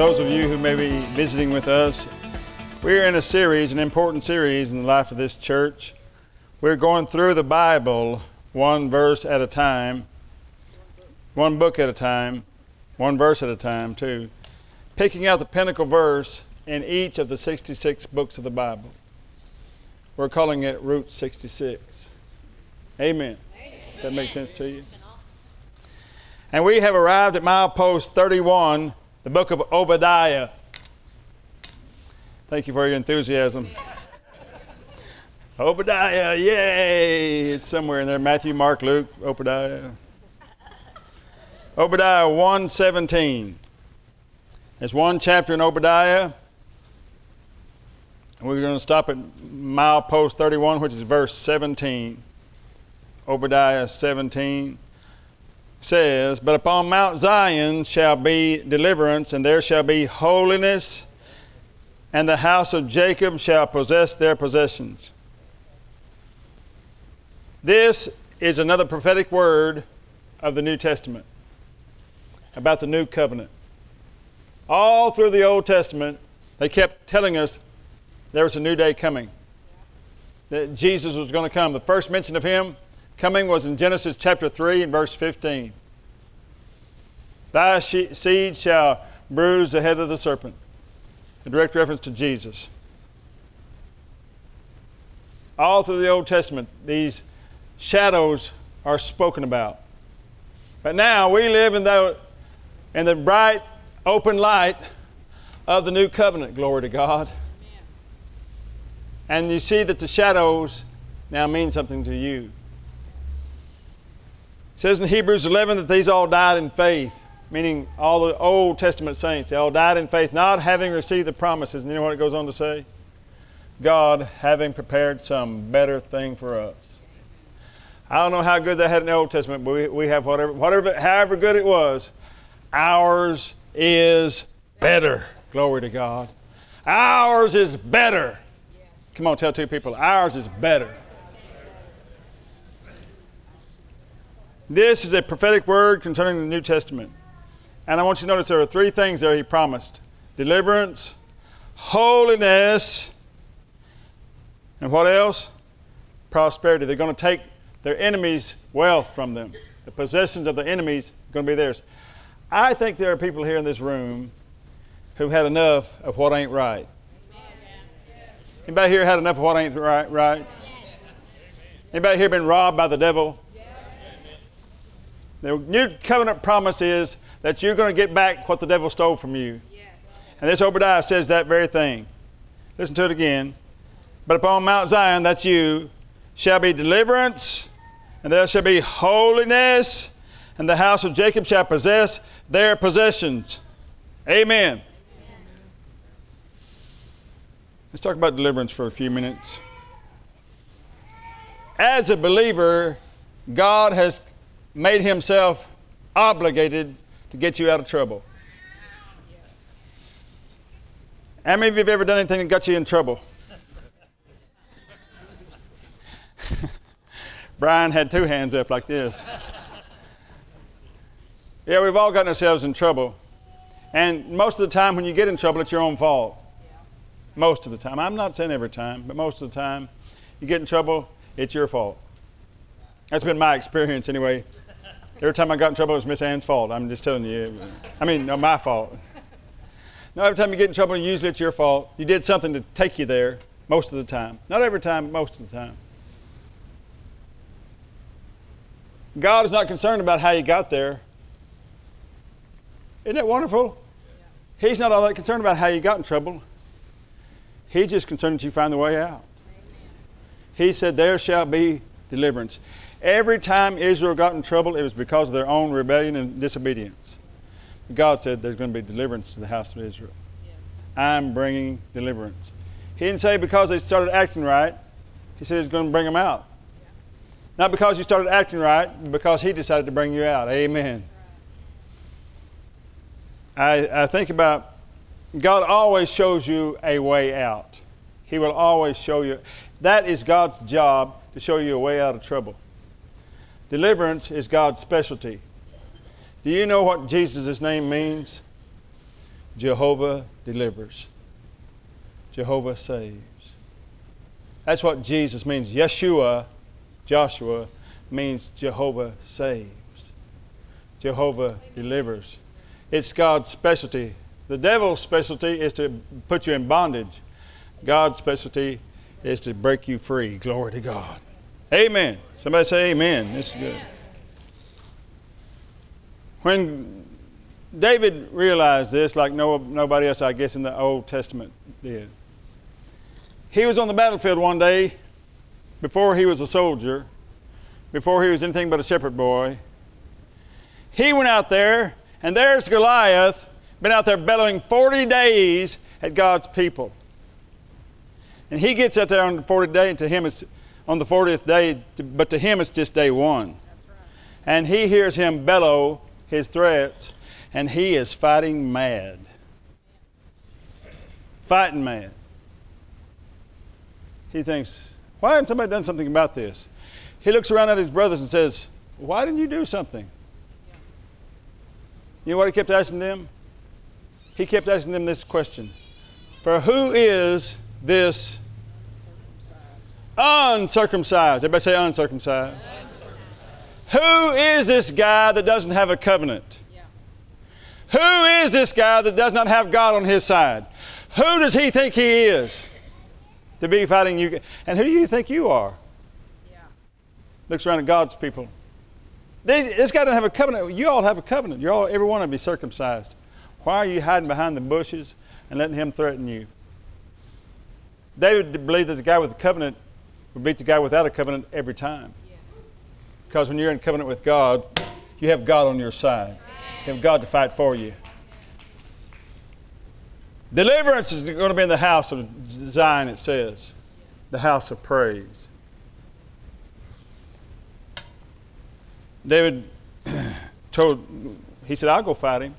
Those of you who may be visiting with us, we're in a series, an important series in the life of this church. We're going through the Bible one verse at a time, one book at a time, one verse at a time, too, picking out the pinnacle verse in each of the 66 books of the Bible. We're calling it Route 66. Amen. Amen. That makes sense to you? And we have arrived at milepost 31 the book of Obadiah. Thank you for your enthusiasm. Obadiah, yay! It's somewhere in there. Matthew, Mark, Luke, Obadiah. Obadiah 117. There's one chapter in Obadiah. And we're going to stop at milepost 31, which is verse 17. Obadiah 17 says, But upon Mount Zion shall be deliverance, and there shall be holiness, and the house of Jacob shall possess their possessions. This is another prophetic word of the New Testament about the new covenant. All through the Old Testament, they kept telling us there was a new day coming, that Jesus was going to come. The first mention of him coming was in Genesis chapter 3 and verse 15. Thy seed shall bruise the head of the serpent. A direct reference to Jesus. All through the Old Testament, these shadows are spoken about. But now we live in the, in the bright, open light of the new covenant. Glory to God. And you see that the shadows now mean something to you. Says in Hebrews 11 that these all died in faith, meaning all the Old Testament saints. They all died in faith, not having received the promises. And you know what it goes on to say? God having prepared some better thing for us. I don't know how good they had in the Old Testament, but we, we have whatever, whatever, however good it was, ours is better. Glory to God. Ours is better. Come on, tell two people, ours is better. This is a prophetic word concerning the New Testament. And I want you to notice there are three things there he promised deliverance, holiness, and what else? Prosperity. They're going to take their enemies' wealth from them. The possessions of the enemies are going to be theirs. I think there are people here in this room who've had enough of what ain't right. Anybody here had enough of what ain't right? right? Anybody here been robbed by the devil? The new covenant promise is that you're going to get back what the devil stole from you. And this Obadiah says that very thing. Listen to it again. But upon Mount Zion, that's you, shall be deliverance, and there shall be holiness, and the house of Jacob shall possess their possessions. Amen. Amen. Let's talk about deliverance for a few minutes. As a believer, God has made himself obligated to get you out of trouble. How many of you have ever done anything that got you in trouble? Brian had two hands up like this. Yeah, we've all gotten ourselves in trouble. And most of the time, when you get in trouble, it's your own fault. Most of the time. I'm not saying every time, but most of the time, you get in trouble, it's your fault. That's been my experience anyway. Every time I got in trouble, it was Miss Ann's fault. I'm just telling you. I mean, no, my fault. No, every time you get in trouble, usually it's your fault. You did something to take you there most of the time. Not every time, but most of the time. God is not concerned about how you got there. Isn't that wonderful? He's not all that concerned about how you got in trouble. He's just concerned that you find the way out. He said, There shall be deliverance. Every time Israel got in trouble, it was because of their own rebellion and disobedience. God said there's going to be deliverance to the house of Israel. I'm bringing deliverance. He didn't say because they started acting right. He said he's going to bring them out. Not because you started acting right, but because he decided to bring you out. Amen. I, I think about God always shows you a way out. He will always show you. That is God's job to show you a way out of trouble. Deliverance is God's specialty. Do you know what Jesus' name means? Jehovah delivers. Jehovah saves. That's what Jesus means. Yeshua, Joshua, means Jehovah saves. Jehovah delivers. It's God's specialty. The devil's specialty is to put you in bondage. God's specialty is to break you free. Glory to God. Amen. Somebody say amen. This is good. When David realized this, like no, nobody else, I guess, in the Old Testament did, he was on the battlefield one day before he was a soldier, before he was anything but a shepherd boy. He went out there, and there's Goliath, been out there bellowing 40 days at God's people. And he gets out there on the 40th day, and to him it's on the 40th day, but to him it's just day one. Right. And he hears him bellow his threats, and he is fighting mad. Fighting mad. He thinks, why hasn't somebody done something about this? He looks around at his brothers and says, Why didn't you do something? You know what he kept asking them? He kept asking them this question For who is this uncircumcised? Everybody say uncircumcised. Who is this guy that doesn't have a covenant? Who is this guy that does not have God on his side? Who does he think he is to be fighting you? And who do you think you are? Yeah. Looks around at God's people. This guy doesn't have a covenant. You all have a covenant. You're all, every one of you circumcised. Why are you hiding behind the bushes and letting him threaten you? David believed that the guy with the covenant would beat the guy without a covenant every time. Because when you're in covenant with God, you have God on your side. You have God to fight for you. Deliverance is going to be in the house of Zion, it says. The house of praise. David told, he said, I'll go fight him.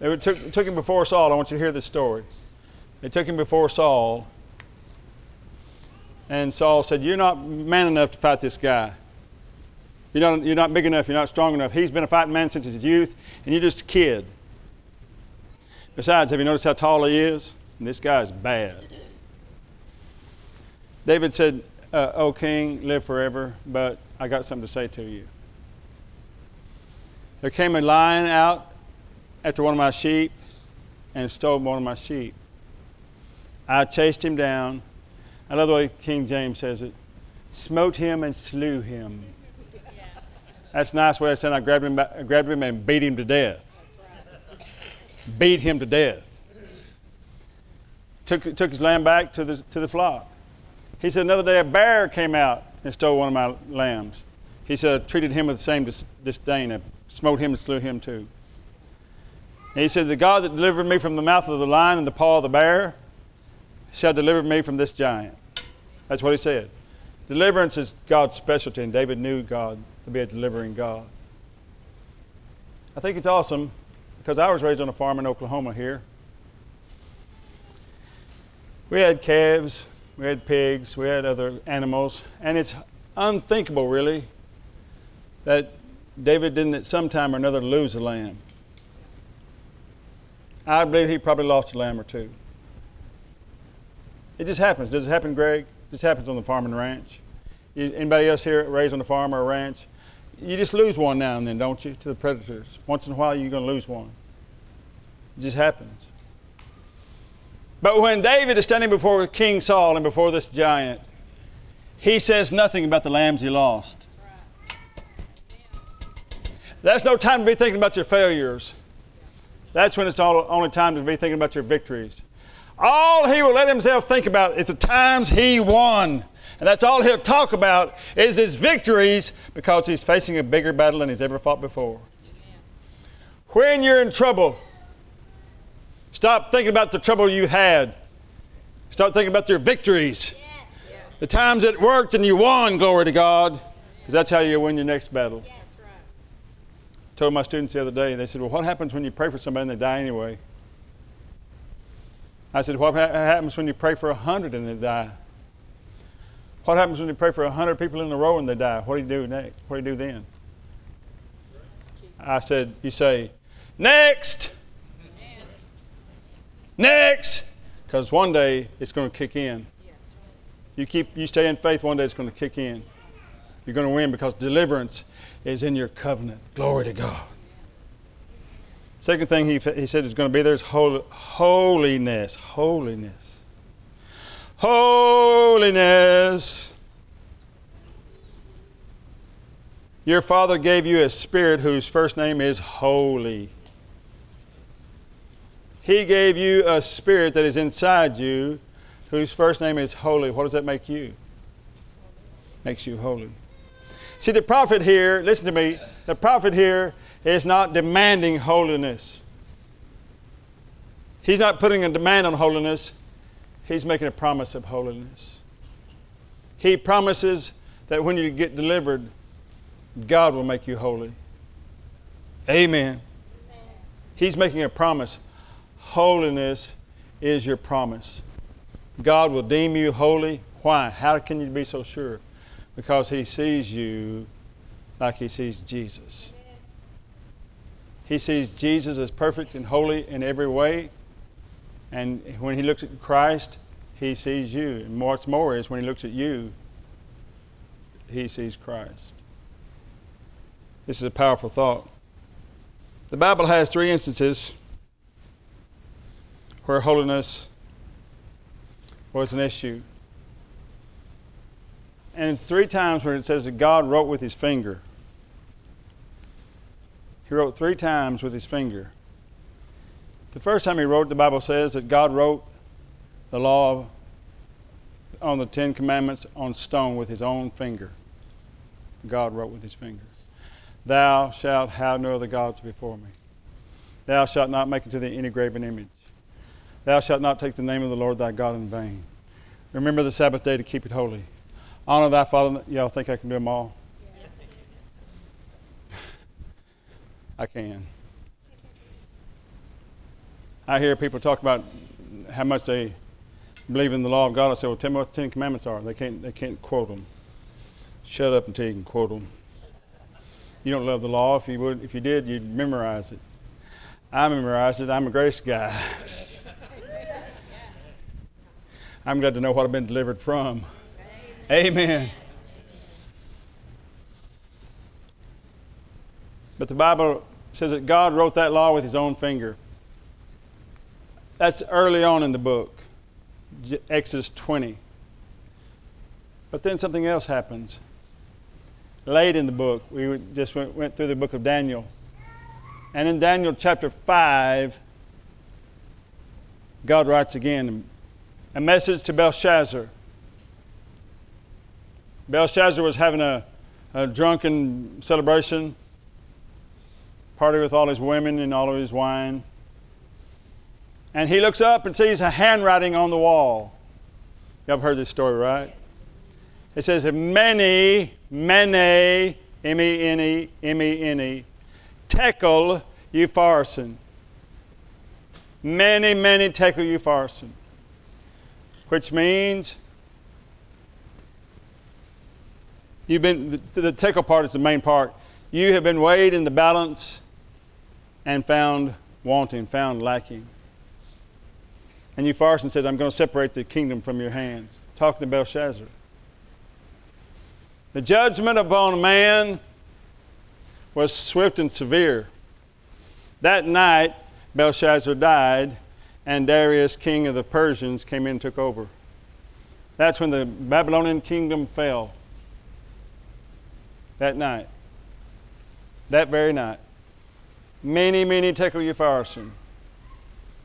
They took, took him before Saul. I want you to hear this story. They took him before Saul, and Saul said, You're not man enough to fight this guy. You're not, you're not big enough, you're not strong enough. He's been a fighting man since his youth, and you're just a kid. Besides, have you noticed how tall he is? And this guy's bad. David said, uh, O king, live forever, but I got something to say to you. There came a lion out after one of my sheep and stole one of my sheep. I chased him down. I love the way King James says it smote him and slew him. That's a nice way of saying I grabbed him, grabbed him and beat him to death. Beat him to death. Took, took his lamb back to the, to the flock. He said, Another day a bear came out and stole one of my lambs. He said, I treated him with the same disdain. I smote him and slew him too. And he said, The God that delivered me from the mouth of the lion and the paw of the bear shall deliver me from this giant. That's what he said. Deliverance is God's specialty, and David knew God to be a delivering God. I think it's awesome because I was raised on a farm in Oklahoma here. We had calves, we had pigs, we had other animals, and it's unthinkable, really, that David didn't at some time or another lose a lamb. I believe he probably lost a lamb or two. It just happens. Does it happen, Greg? Just happens on the farm and ranch. Anybody else here raised on a farm or a ranch? You just lose one now and then, don't you, to the predators? Once in a while, you're going to lose one. It just happens. But when David is standing before King Saul and before this giant, he says nothing about the lambs he lost. That's no time to be thinking about your failures. That's when it's all, only time to be thinking about your victories. All he will let himself think about is the times he won. And that's all he'll talk about is his victories because he's facing a bigger battle than he's ever fought before. When you're in trouble, Stop thinking about the trouble you had. Start thinking about your victories. The times it worked and you won, glory to God. Because that's how you win your next battle. Right. told my students the other day, they said, Well, what happens when you pray for somebody and they die anyway? I said, What ha- happens when you pray for a hundred and they die? What happens when you pray for a hundred people in a row and they die? What do you do next? What do you do then? I said, You say, Next! Next! Because one day it's going to kick in. You keep you stay in faith, one day it's going to kick in. You're going to win because deliverance is in your covenant. Glory to God. Second thing he, he said is going to be there is hol- holiness. Holiness. Holiness. Your Father gave you a spirit whose first name is holy. He gave you a spirit that is inside you whose first name is holy. What does that make you? Makes you holy. See, the prophet here, listen to me, the prophet here is not demanding holiness. He's not putting a demand on holiness, he's making a promise of holiness. He promises that when you get delivered, God will make you holy. Amen. He's making a promise. Holiness is your promise. God will deem you holy. Why? How can you be so sure? Because He sees you like He sees Jesus. He sees Jesus as perfect and holy in every way. And when He looks at Christ, He sees you. And what's more is when He looks at you, He sees Christ. This is a powerful thought. The Bible has three instances where holiness was an issue. And it's three times where it says that God wrote with his finger. He wrote three times with his finger. The first time he wrote, the Bible says that God wrote the law on the Ten Commandments on stone with his own finger. God wrote with his finger. Thou shalt have no other gods before me. Thou shalt not make unto thee any graven image. Thou shalt not take the name of the Lord thy God in vain. Remember the Sabbath day to keep it holy. Honor thy father. Y'all think I can do them all? I can. I hear people talk about how much they believe in the law of God. I say, well, tell me what the Ten Commandments are. They can't, they can't quote them. Shut up until you can quote them. You don't love the law. If you, would, if you did, you'd memorize it. I memorized it. I'm a grace guy. I'm glad to know what I've been delivered from. Amen. But the Bible says that God wrote that law with his own finger. That's early on in the book, Exodus 20. But then something else happens. Late in the book, we just went, went through the book of Daniel. And in Daniel chapter 5, God writes again a message to Belshazzar. Belshazzar was having a, a drunken celebration, party with all his women and all of his wine. And he looks up and sees a handwriting on the wall. Y'all have heard this story, right? It says, Mene, mene, M E N E, M E N E, tekel upharsin. Mene, mene tekel upharsin. Which means you've been, the, the tekel part is the main part. You have been weighed in the balance and found wanting, found lacking. And Upharsin said, I'm going to separate the kingdom from your hands. Talking to Belshazzar. The judgment upon man was swift and severe. That night, Belshazzar died, and Darius, king of the Persians, came in and took over. That's when the Babylonian kingdom fell. That night. That very night. Mene, mene tekel upharsin.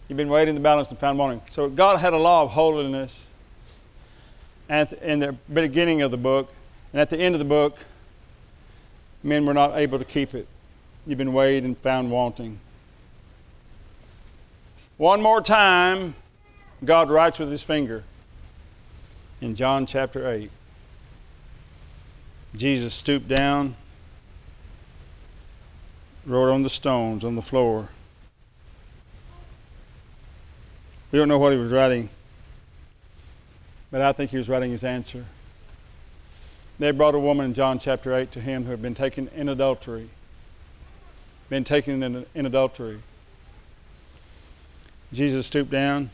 You've been weighed in the balance and found wanting. So God had a law of holiness at the, in the beginning of the book, and at the end of the book, men were not able to keep it. You've been weighed and found wanting. One more time, God writes with his finger in John chapter 8. Jesus stooped down, wrote on the stones on the floor. We don't know what he was writing, but I think he was writing his answer. They brought a woman in John chapter 8 to him who had been taken in adultery. Been taken in, in adultery. Jesus stooped down,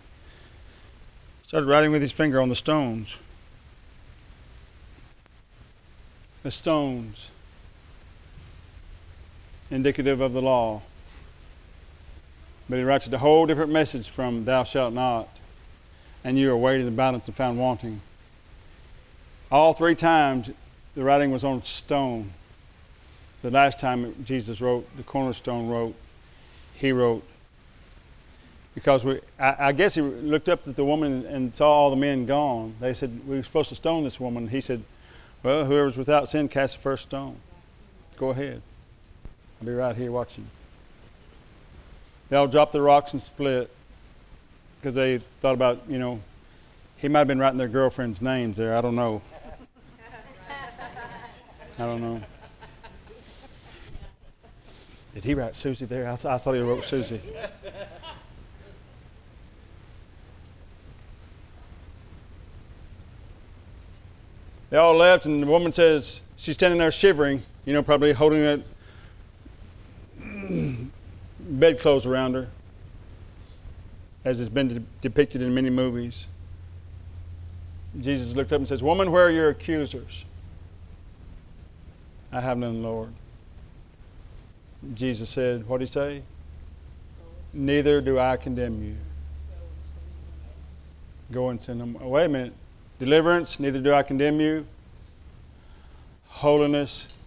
started writing with his finger on the stones. The stones, indicative of the law. But he writes a whole different message from thou shalt not, and you are weighed in the balance and found wanting. All three times the writing was on stone. The last time Jesus wrote, the cornerstone wrote, he wrote. Because we, I, I guess he looked up at the woman and saw all the men gone. They said, We were supposed to stone this woman. He said, Well, whoever's without sin, cast the first stone. Go ahead. I'll be right here watching. They all dropped the rocks and split because they thought about, you know, he might have been writing their girlfriends' names there. I don't know. I don't know. Did he write Susie there? I, th- I thought he wrote Susie. They all left, and the woman says, she's standing there shivering, you know, probably holding that bedclothes around her, as it's been de- depicted in many movies. Jesus looked up and says, Woman, where are your accusers? I have none, Lord. Jesus said, What did he say? Neither do I condemn you. Go and sin them. Wait a minute. Deliverance, neither do I condemn you. Holiness,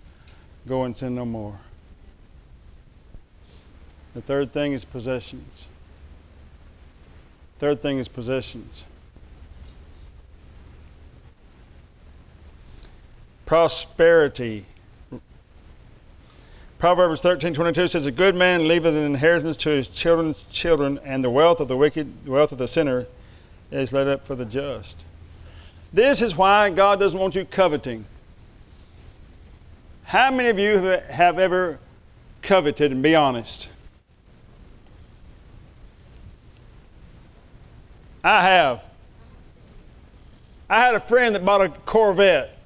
go and sin no more. The third thing is possessions. Third thing is possessions. Prosperity. Proverbs 13, 22 says, A good man leaveth an inheritance to his children's children, and the wealth of the wicked, the wealth of the sinner, is laid up for the just. This is why God doesn't want you coveting. How many of you have ever coveted, and be honest? I have. I had a friend that bought a Corvette.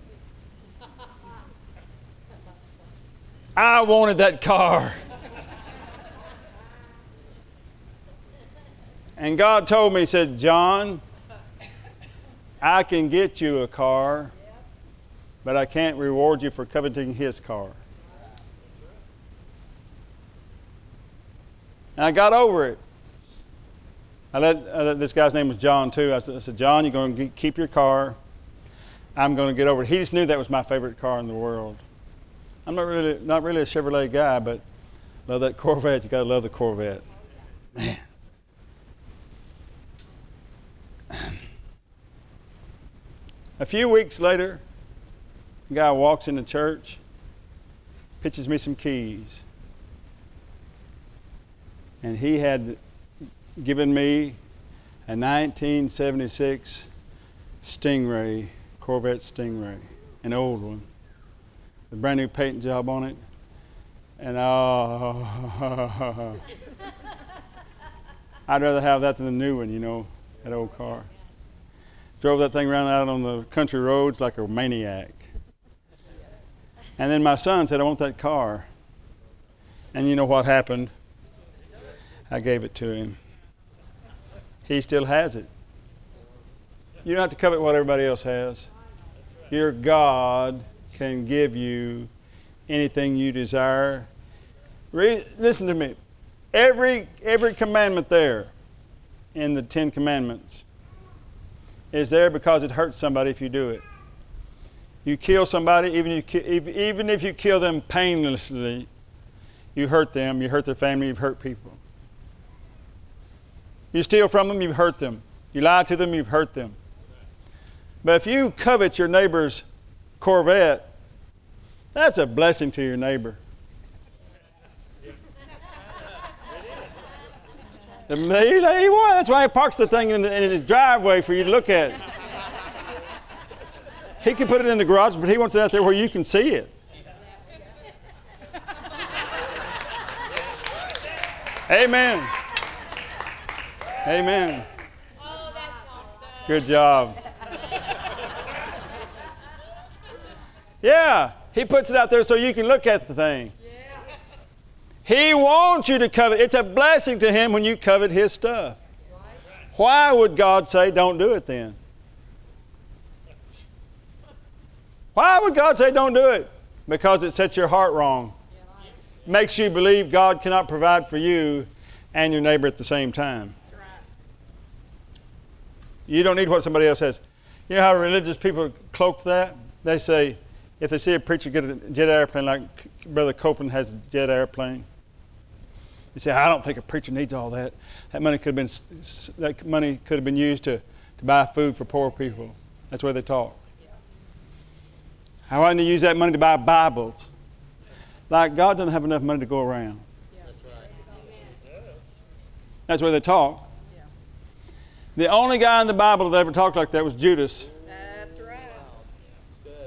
I wanted that car. And God told me, He said, John, I can get you a car, but I can't reward you for coveting his car. And I got over it. I let, I let, this guy's name was John too. I said, I said John, you're going to keep your car. I'm going to get over it. He just knew that was my favorite car in the world. I'm not really not really a Chevrolet guy, but love that Corvette. You got to love the Corvette, man. A few weeks later, a guy walks into church, pitches me some keys, and he had given me a 1976 Stingray, Corvette Stingray, an old one, a brand new paint job on it. And oh, I'd rather have that than the new one, you know, that old car. Drove that thing around out on the country roads like a maniac. And then my son said, I want that car. And you know what happened? I gave it to him. He still has it. You don't have to covet what everybody else has. Your God can give you anything you desire. Re- listen to me. Every, every commandment there in the Ten Commandments is there because it hurts somebody if you do it. You kill somebody, even if you, even if you kill them painlessly, you hurt them, you hurt their family, you've hurt people. You steal from them, you've hurt them. You lie to them, you've hurt them. But if you covet your neighbor's Corvette, that's a blessing to your neighbor. He was. That's why he parks the thing in, the, in his driveway for you to look at. He can put it in the garage, but he wants it out there where you can see it. Amen. Amen. Oh, Good job. Yeah, he puts it out there so you can look at the thing. He wants you to covet. It's a blessing to him when you covet his stuff. Why would God say, don't do it then? Why would God say, don't do it? Because it sets your heart wrong. Makes you believe God cannot provide for you and your neighbor at the same time. You don't need what somebody else has. You know how religious people cloak that? They say, if they see a preacher get a jet airplane like Brother Copeland has a jet airplane, they say, I don't think a preacher needs all that. That money could have been, that money could have been used to, to buy food for poor people. That's where they talk. How do you use that money to buy Bibles? Like God doesn't have enough money to go around. That's where they talk. The only guy in the Bible that ever talked like that was Judas. That's right.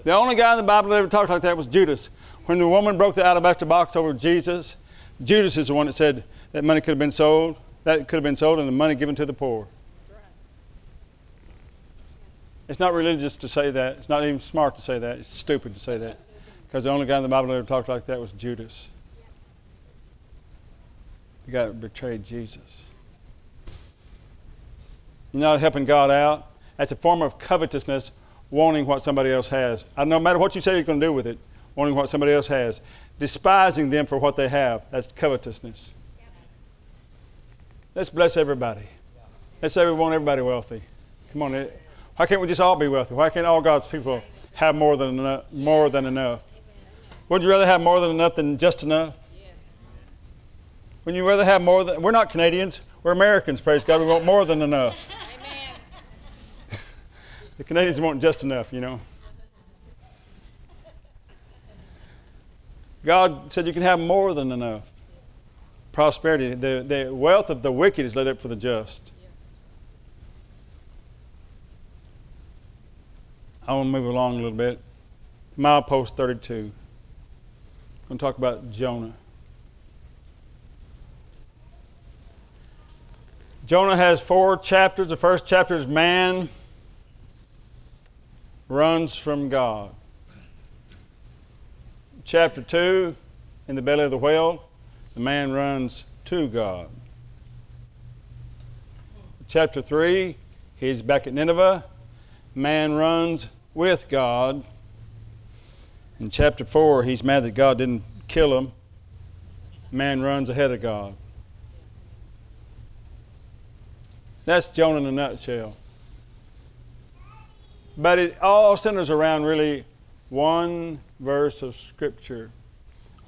The only guy in the Bible that ever talked like that was Judas. When the woman broke the alabaster box over Jesus, Judas is the one that said that money could have been sold, that could have been sold, and the money given to the poor. It's not religious to say that. It's not even smart to say that. It's stupid to say that. Because the only guy in the Bible that ever talked like that was Judas. The guy that betrayed Jesus. You're not helping God out. That's a form of covetousness, wanting what somebody else has. Uh, no matter what you say you're going to do with it, wanting what somebody else has, despising them for what they have. That's covetousness. Let's bless everybody. Let's say we want everybody wealthy. Come on. Why can't we just all be wealthy? Why can't all God's people have more than enough? More than enough? Would you rather have more than enough than just enough? Wouldn't you rather have more than? We're not Canadians. We're Americans. Praise God. We want more than enough. the Canadians want just enough, you know. God said you can have more than enough. Prosperity. The, the wealth of the wicked is laid up for the just. I want to move along a little bit. Milepost 32. I'm going to talk about Jonah. Jonah has four chapters. The first chapter is man runs from God. Chapter 2, in the belly of the whale, the man runs to God. Chapter 3, he's back at Nineveh. Man runs with God. In chapter 4, he's mad that God didn't kill him. Man runs ahead of God. That's Jonah in a nutshell. But it all centers around really one verse of Scripture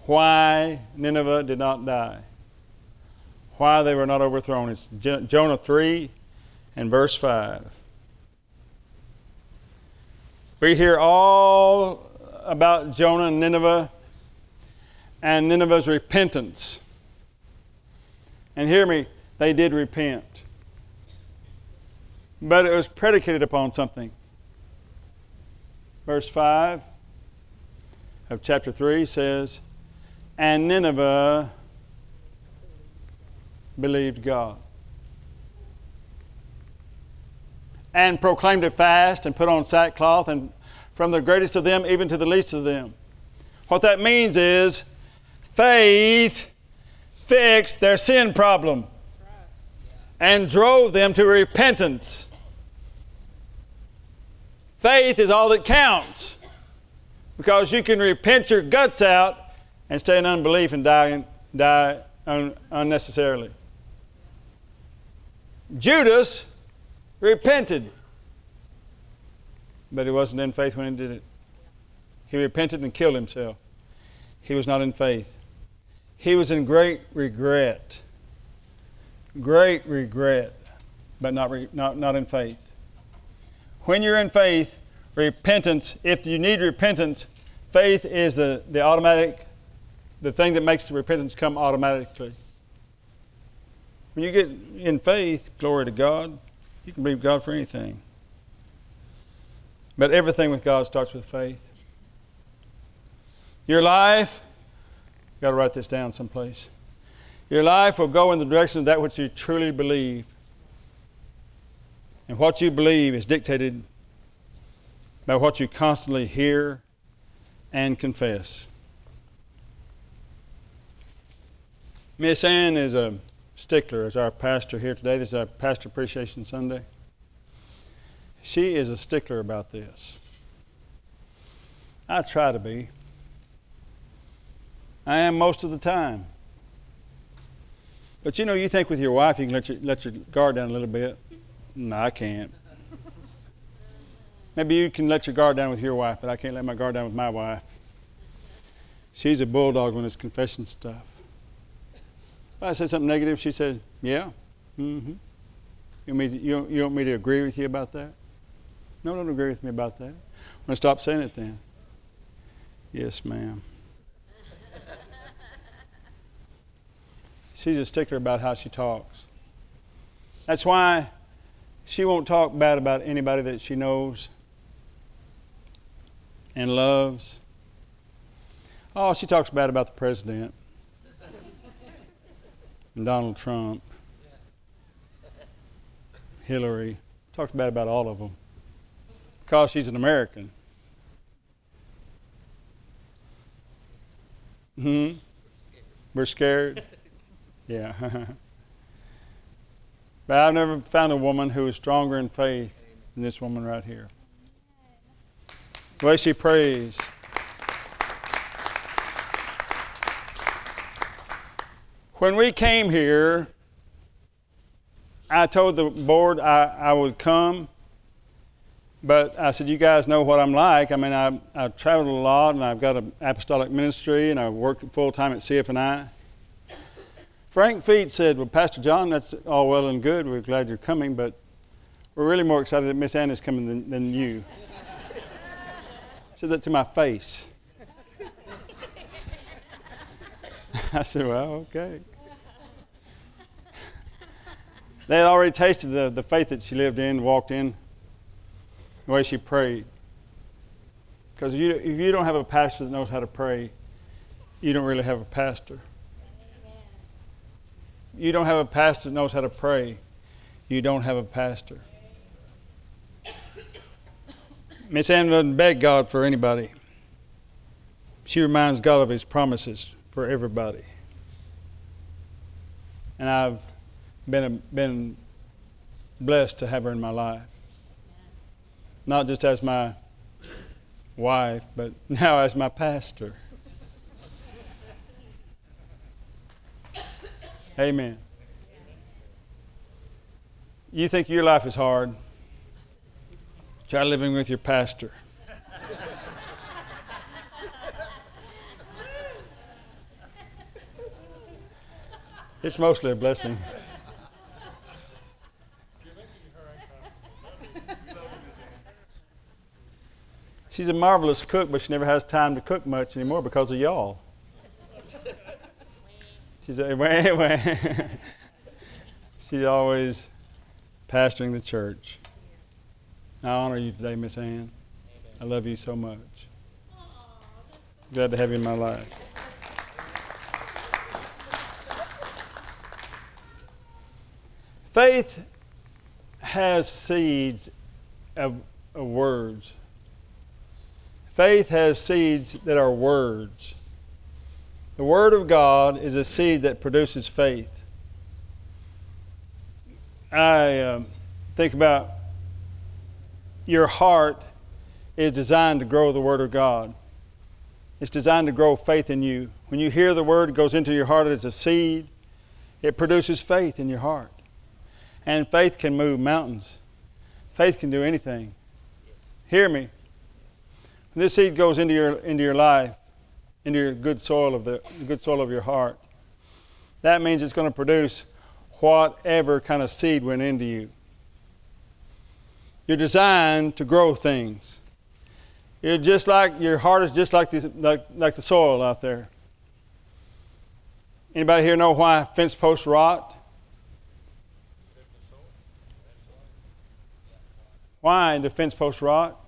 why Nineveh did not die, why they were not overthrown. It's Jonah 3 and verse 5. We hear all about Jonah and Nineveh and Nineveh's repentance. And hear me, they did repent but it was predicated upon something. Verse 5 of chapter 3 says, And Nineveh believed God. And proclaimed a fast and put on sackcloth, and from the greatest of them even to the least of them. What that means is faith fixed their sin problem and drove them to repentance. Faith is all that counts because you can repent your guts out and stay in unbelief and die, die un, unnecessarily. Judas repented, but he wasn't in faith when he did it. He repented and killed himself. He was not in faith. He was in great regret. Great regret, but not, re, not, not in faith. When you're in faith, repentance, if you need repentance, faith is the, the automatic, the thing that makes the repentance come automatically. When you get in faith, glory to God, you can believe God for anything. But everything with God starts with faith. Your life, you've got to write this down someplace. Your life will go in the direction of that which you truly believe. And what you believe is dictated by what you constantly hear and confess. Miss Ann is a stickler as our pastor here today. This is our Pastor Appreciation Sunday. She is a stickler about this. I try to be. I am most of the time. But you know, you think with your wife you can let your, let your guard down a little bit. No, I can't. Maybe you can let your guard down with your wife, but I can't let my guard down with my wife. She's a bulldog when it's confession stuff. If I said something negative, she said, Yeah. Mm-hmm. You want, me to, you, you want me to agree with you about that? No, don't agree with me about that. I'm going to stop saying it then. Yes, ma'am. She's a stickler about how she talks. That's why she won't talk bad about anybody that she knows and loves. Oh, she talks bad about the president and Donald Trump, Hillary. Talks bad about all of them because she's an American. Hmm? We're scared? Yeah. but I've never found a woman who is stronger in faith than this woman right here. The way she prays. When we came here, I told the board I, I would come, but I said, You guys know what I'm like. I mean, I, I've traveled a lot and I've got an apostolic ministry and I work full time at CFNI. Frank Feet said, Well, Pastor John, that's all well and good. We're glad you're coming, but we're really more excited that Miss Anna's coming than, than you. said that to my face. I said, Well, okay. They had already tasted the, the faith that she lived in, walked in, the way she prayed. Because if you, if you don't have a pastor that knows how to pray, you don't really have a pastor. You don't have a pastor that knows how to pray, you don't have a pastor. Miss Ann doesn't beg God for anybody. She reminds God of His promises for everybody. And I've been, been blessed to have her in my life. Not just as my wife, but now as my pastor. Amen. You think your life is hard? Try living with your pastor. it's mostly a blessing. She's a marvelous cook, but she never has time to cook much anymore because of y'all. She's a, wait, wait. She's always pastoring the church. I honor you today, Miss Ann. I love you so much. Glad to have you in my life. Faith has seeds of, of words. Faith has seeds that are words. The Word of God is a seed that produces faith. I uh, think about your heart is designed to grow the Word of God. It's designed to grow faith in you. When you hear the Word, it goes into your heart as a seed. It produces faith in your heart. And faith can move mountains. Faith can do anything. Hear me. When this seed goes into your, into your life, into your good soil of the good soil of your heart. That means it's going to produce whatever kind of seed went into you. You're designed to grow things. You're just like your heart is just like, the like, like the soil out there. Anybody here know why fence posts rot? Why do fence posts rot?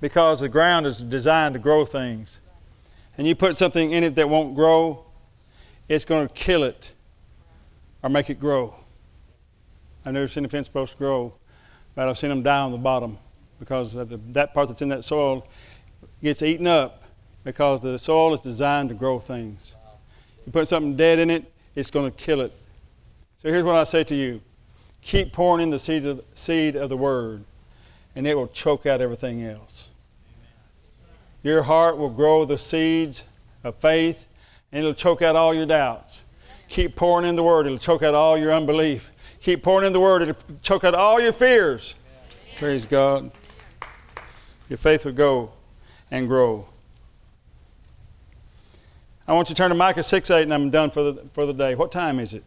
Because the ground is designed to grow things. And you put something in it that won't grow, it's going to kill it or make it grow. I've never seen a fence post grow, but I've seen them die on the bottom because the, that part that's in that soil gets eaten up because the soil is designed to grow things. You put something dead in it, it's going to kill it. So here's what I say to you keep pouring in the seed of, seed of the word, and it will choke out everything else. Your heart will grow the seeds of faith, and it'll choke out all your doubts. Keep pouring in the word, it'll choke out all your unbelief. Keep pouring in the word, it'll choke out all your fears. Praise God. Your faith will go and grow. I want you to turn to Micah 6 8, and I'm done for the, for the day. What time is it?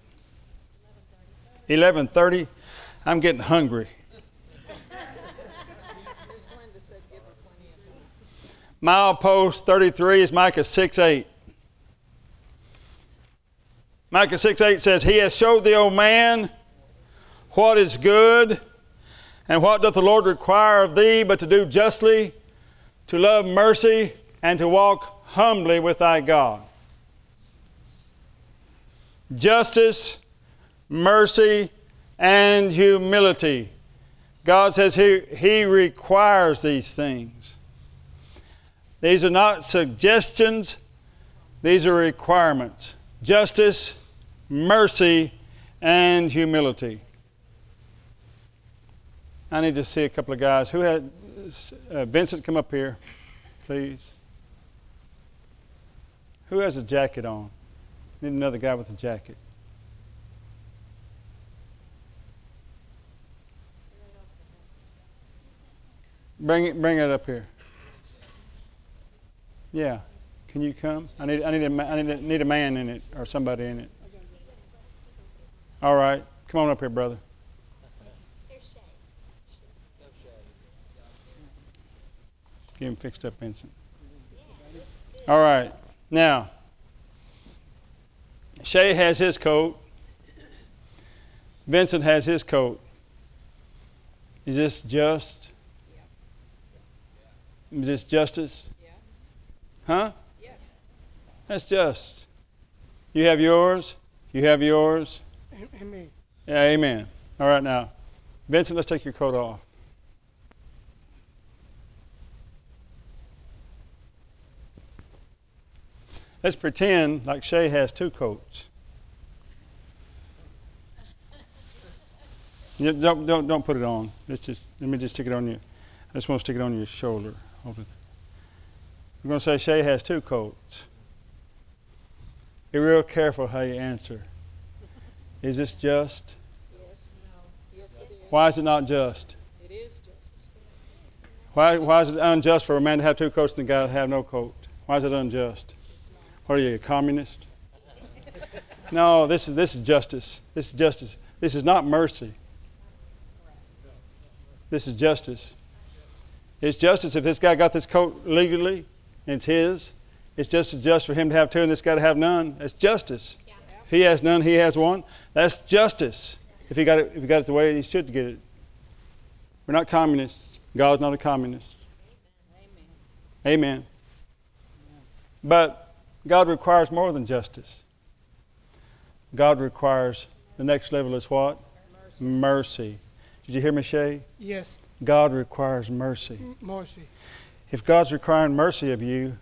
11.30. 11:30. I'm getting hungry. Milepost 33 is Micah 6 8. Micah 6 8 says, He has showed thee, O man, what is good, and what doth the Lord require of thee but to do justly, to love mercy, and to walk humbly with thy God. Justice, mercy, and humility. God says he, he requires these things. These are not suggestions, these are requirements. Justice, mercy, and humility. I need to see a couple of guys. Who had uh, Vincent come up here, please? Who has a jacket on? Need another guy with a jacket. Bring it, bring it up here. Yeah. Can you come? I need, I need, a, I need, a, need a man in it or somebody in it. All right. Come on up here, brother. Get him fixed up, Vincent. All right. Now, Shay has his coat. Vincent has his coat. Is this just? Is this justice? Huh? That's just. You have yours. You have yours. Amen. Yeah, amen. All right, now, Vincent, let's take your coat off. Let's pretend like Shay has two coats. You don't, don't, don't put it on. Let's just, let me just stick it on you. I just want to stick it on your shoulder. We're going to say Shay has two coats. Be real careful how you answer. Is this just? Yes, no. Yes. Why is it not just? It is just. Why, why is it unjust for a man to have two coats and a guy to have no coat? Why is it unjust? What are you, a communist? No, this is, this is justice. This is justice. This is not mercy. This is justice. It's justice if this guy got this coat legally it's his. It's just as just for him to have two and this guy to have none. That's justice. If he has none, he has one. That's justice. If he got it, if he got it the way he should get it. We're not communists. God's not a communist. Amen. Amen. But God requires more than justice. God requires the next level is what? Mercy. Did you hear me, Shay? Yes, God requires mercy. m- mercy. If God's requiring mercy of you, and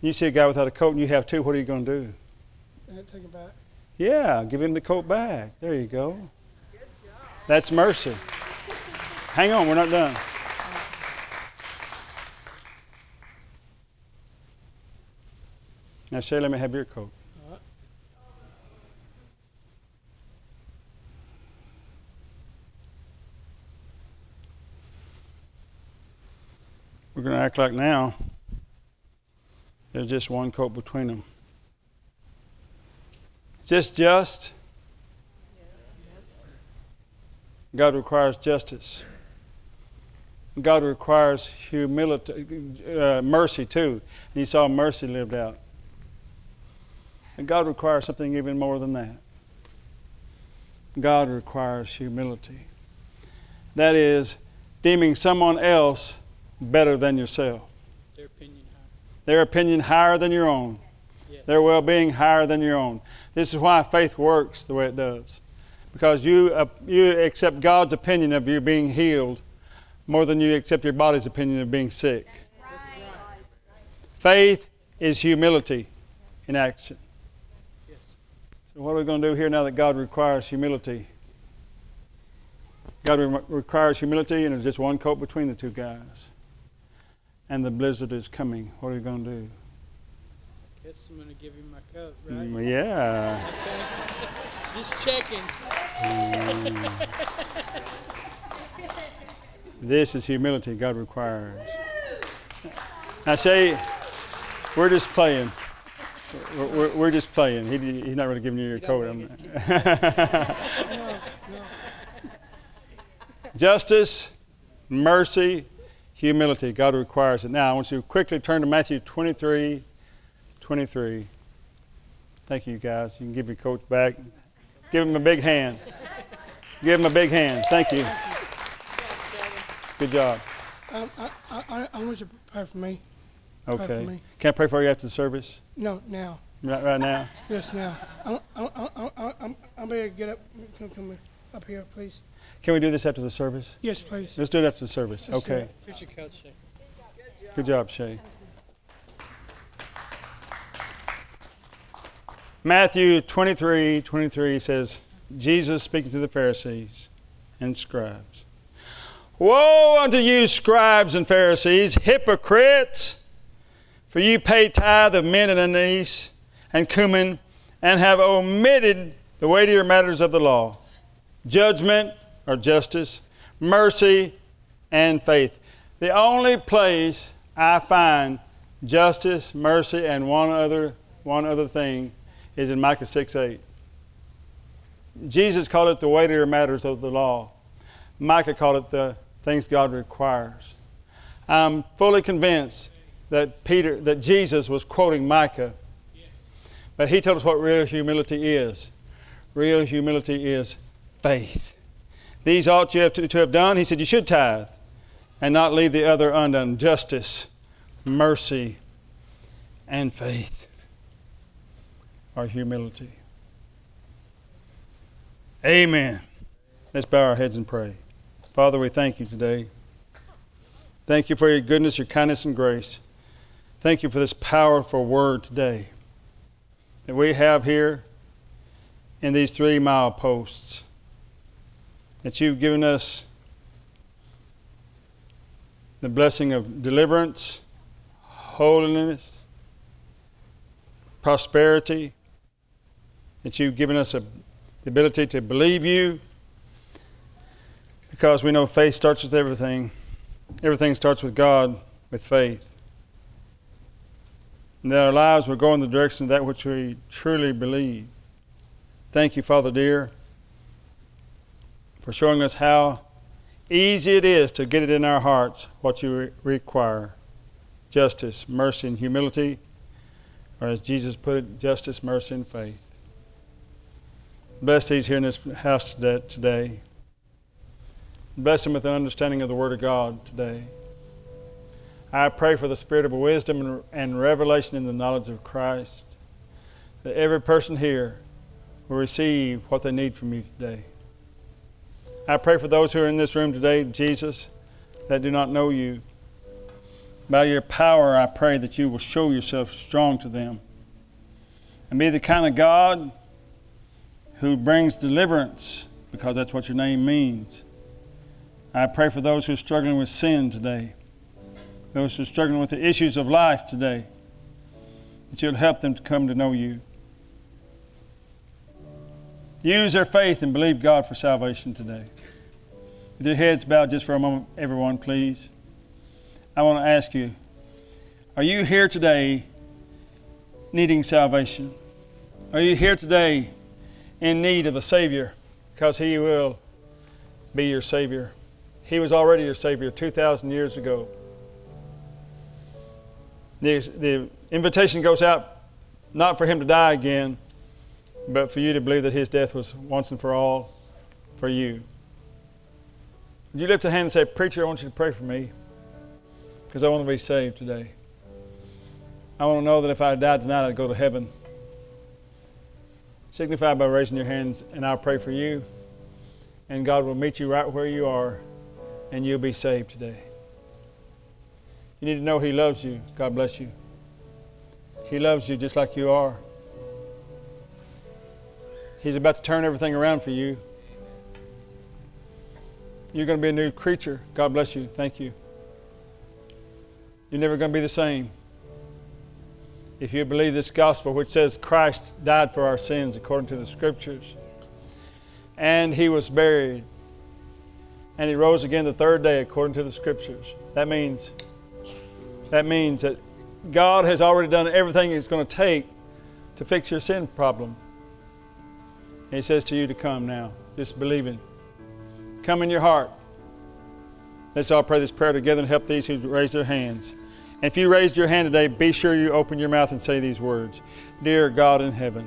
you see a guy without a coat and you have two, what are you going to do? Take it back. Yeah, give him the coat back. There you go. That's mercy. Hang on, we're not done. Now, Shay, let me have your coat. All right. We're going to act like now there's just one coat between them. Is this just? God requires justice. God requires humility, uh, mercy too. And you saw mercy lived out. And God requires something even more than that. God requires humility. That is, deeming someone else better than yourself. Their opinion higher. Their opinion higher than your own. Yes. Their well being higher than your own. This is why faith works the way it does. Because you, uh, you accept God's opinion of you being healed more than you accept your body's opinion of being sick. Faith is humility in action. Yes. So, what are we going to do here now that God requires humility? God re- requires humility, and there's just one coat between the two guys. And the blizzard is coming. What are you going to do? I guess I'm going to give him my coat, right? Mm, yeah. Okay. Just checking. This is humility God requires. Now, say, we're just playing. We're, we're, we're just playing. He, he's not really giving you your coat. I'm- Justice, mercy, humility. God requires it. Now, I want you to quickly turn to Matthew 23 23. Thank you, guys. You can give your coach back. Give him a big hand. Give him a big hand. Thank you. Good job. Um, I, I, I, want you to pray for me. Pray for Okay. me. Can I pray for you after the service? No, now. Right, right now? Yes, now. I'm, I'm ready to get up. Come, come up here, please. Can we do this after the service? Yes, please. Let's do it after the service. Let's do Okay. it. Here's your coat, Shay. Good job, Shay. Matthew 23 23 says, Jesus speaking to the Pharisees and scribes. Woe unto you, scribes and Pharisees, hypocrites! For you pay tithe of mint and anise and cumin, and have omitted the weightier matters of the law judgment or justice, mercy, and faith. The only place I find justice, mercy, and one other, one other thing is in Micah 6 8. Jesus called it the weightier matters of the law. Micah called it the things God requires. I'm fully convinced that Peter, that Jesus was quoting Micah, but he told us what real humility is. Real humility is faith. These ought you have to, to have done. He said you should tithe and not leave the other undone. Justice, mercy, and faith are humility. Amen. Let's bow our heads and pray. Father, we thank you today. Thank you for your goodness, your kindness, and grace. Thank you for this powerful word today that we have here in these three mile posts. That you've given us the blessing of deliverance, holiness, prosperity. That you've given us a, the ability to believe you because we know faith starts with everything. Everything starts with God, with faith. And that our lives will go in the direction of that which we truly believe. Thank you, Father dear, for showing us how easy it is to get it in our hearts what you re- require justice, mercy, and humility, or as Jesus put it, justice, mercy, and faith. Bless these here in this house today. Bless them with an understanding of the Word of God today. I pray for the spirit of wisdom and revelation in the knowledge of Christ, that every person here will receive what they need from you today. I pray for those who are in this room today, Jesus, that do not know you. By your power, I pray that you will show yourself strong to them and be the kind of God who brings deliverance, because that's what your name means. I pray for those who are struggling with sin today, those who are struggling with the issues of life today, that you'll help them to come to know you. Use their faith and believe God for salvation today. With your heads bowed just for a moment, everyone, please. I want to ask you are you here today needing salvation? Are you here today in need of a Savior? Because He will be your Savior. He was already your Savior 2,000 years ago. The, the invitation goes out not for Him to die again, but for you to believe that His death was once and for all for you. Would you lift a hand and say, Preacher, I want you to pray for me because I want to be saved today. I want to know that if I died tonight, I'd go to heaven. Signify by raising your hands, and I'll pray for you. And God will meet you right where you are, and you'll be saved today. You need to know He loves you. God bless you. He loves you just like you are. He's about to turn everything around for you. You're going to be a new creature. God bless you. Thank you. You're never going to be the same. If you believe this gospel, which says Christ died for our sins according to the scriptures, and he was buried, and he rose again the third day according to the scriptures, that means that means that God has already done everything He's going to take to fix your sin problem. And He says to you to come now, just believing. Come in your heart. Let's all pray this prayer together and help these who raise their hands. And if you raised your hand today, be sure you open your mouth and say these words Dear God in heaven,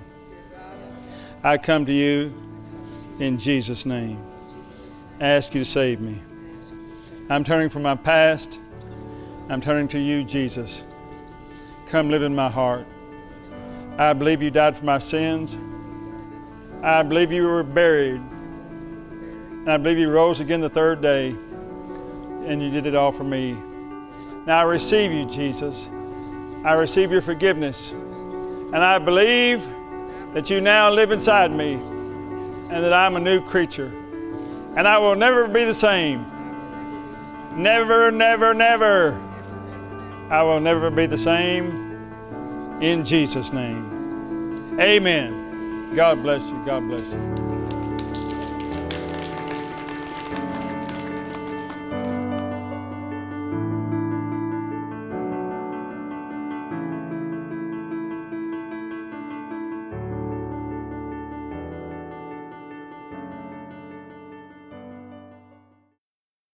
I come to you in Jesus' name. I ask you to save me. I'm turning from my past. I'm turning to you, Jesus. Come live in my heart. I believe you died for my sins. I believe you were buried. And I believe you rose again the third day. And you did it all for me. Now I receive you, Jesus. I receive your forgiveness. And I believe that you now live inside me and that I'm a new creature. And I will never be the same. Never, never, never. I will never be the same. In Jesus' name. Amen. God bless you. God bless you.